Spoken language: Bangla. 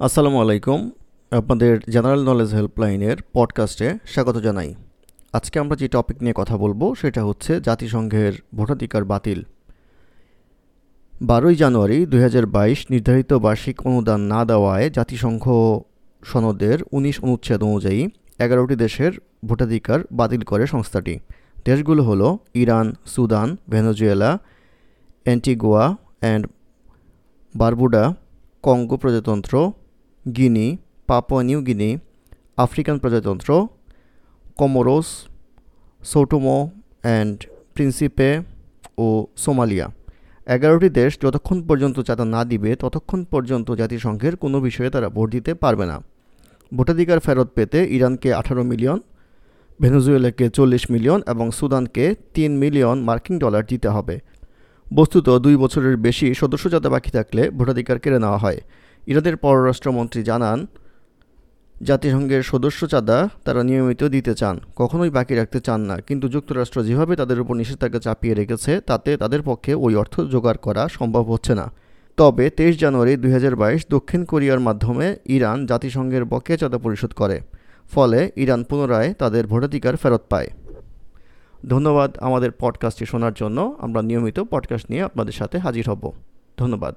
আসসালামু আলাইকুম। আপনাদের জেনারেল নলেজ হেল্পলাইনের পডকাস্টে স্বাগত জানাই। আজকে আমরা যে টপিক নিয়ে কথা বলব, সেটা হচ্ছে জাতিসংঘের ভোটাধিকার বাতিল। বারোই জানুয়ারি দু হাজার বাইশ নির্ধারিত বার্ষিক অনুদান না দেওয়ায় জাতিসংঘ সনদের উনিশ অনুচ্ছেদ অনুযায়ী এগারোটি দেশের ভোটাধিকার বাতিল করে সংস্থাটি। দেশগুলো হলো Iran, Sudan, Venezuela, Antigua and Barbuda, Congo প্রজাতন্ত্র Guinea Papua New Guinea African প্রজাতন্ত্র Comoros Sao Tome and Principe O Somalia এগারোটি দেশ যতক্ষণ পর্যন্ত চাঁদা না দিবে, ততক্ষণ পর্যন্ত জাতিসংঘের কোনো বিষয়ে তারা ভোট দিতে পারবে না। ভোটাধিকার ফেরত পেতে ইরানকে আঠারো মিলিয়ন, ভেনেজুয়েলাকে চল্লিশ মিলিয়ন এবং সুদানকে তিন মিলিয়ন মার্কিন ডলার দিতে হবে। বস্তুত দুই বছরের বেশি সদস্য যাতে বাকি থাকলে ভোটাধিকার কেড়ে নেওয়া হয়। ইরানের পররাষ্ট্রমন্ত্রী জানান, জাতিসংঘের সদস্য চাঁদা তারা নিয়মিত দিতে চান, কখনোই বাকি রাখতে চান না। কিন্তু যুক্তরাষ্ট্র যেভাবে তাদের উপর নিষেধাজ্ঞা চাপিয়ে রেখেছে, তাতে তাদের পক্ষে ওই অর্থ জোগাড় করা সম্ভব হচ্ছে না। তবে তেইশ জানুয়ারি দুই হাজার বাইশ দক্ষিণ কোরিয়ার মাধ্যমে ইরান জাতিসংঘের বকেয়া চাঁদা পরিশোধ করে, ফলে ইরান পুনরায় তাদের ভোটাধিকার ফেরত পায়। ধন্যবাদ আমাদের পডকাস্টটি শোনার জন্য। আমরা নিয়মিত পডকাস্ট নিয়ে আপনাদের সাথে হাজির হব। ধন্যবাদ।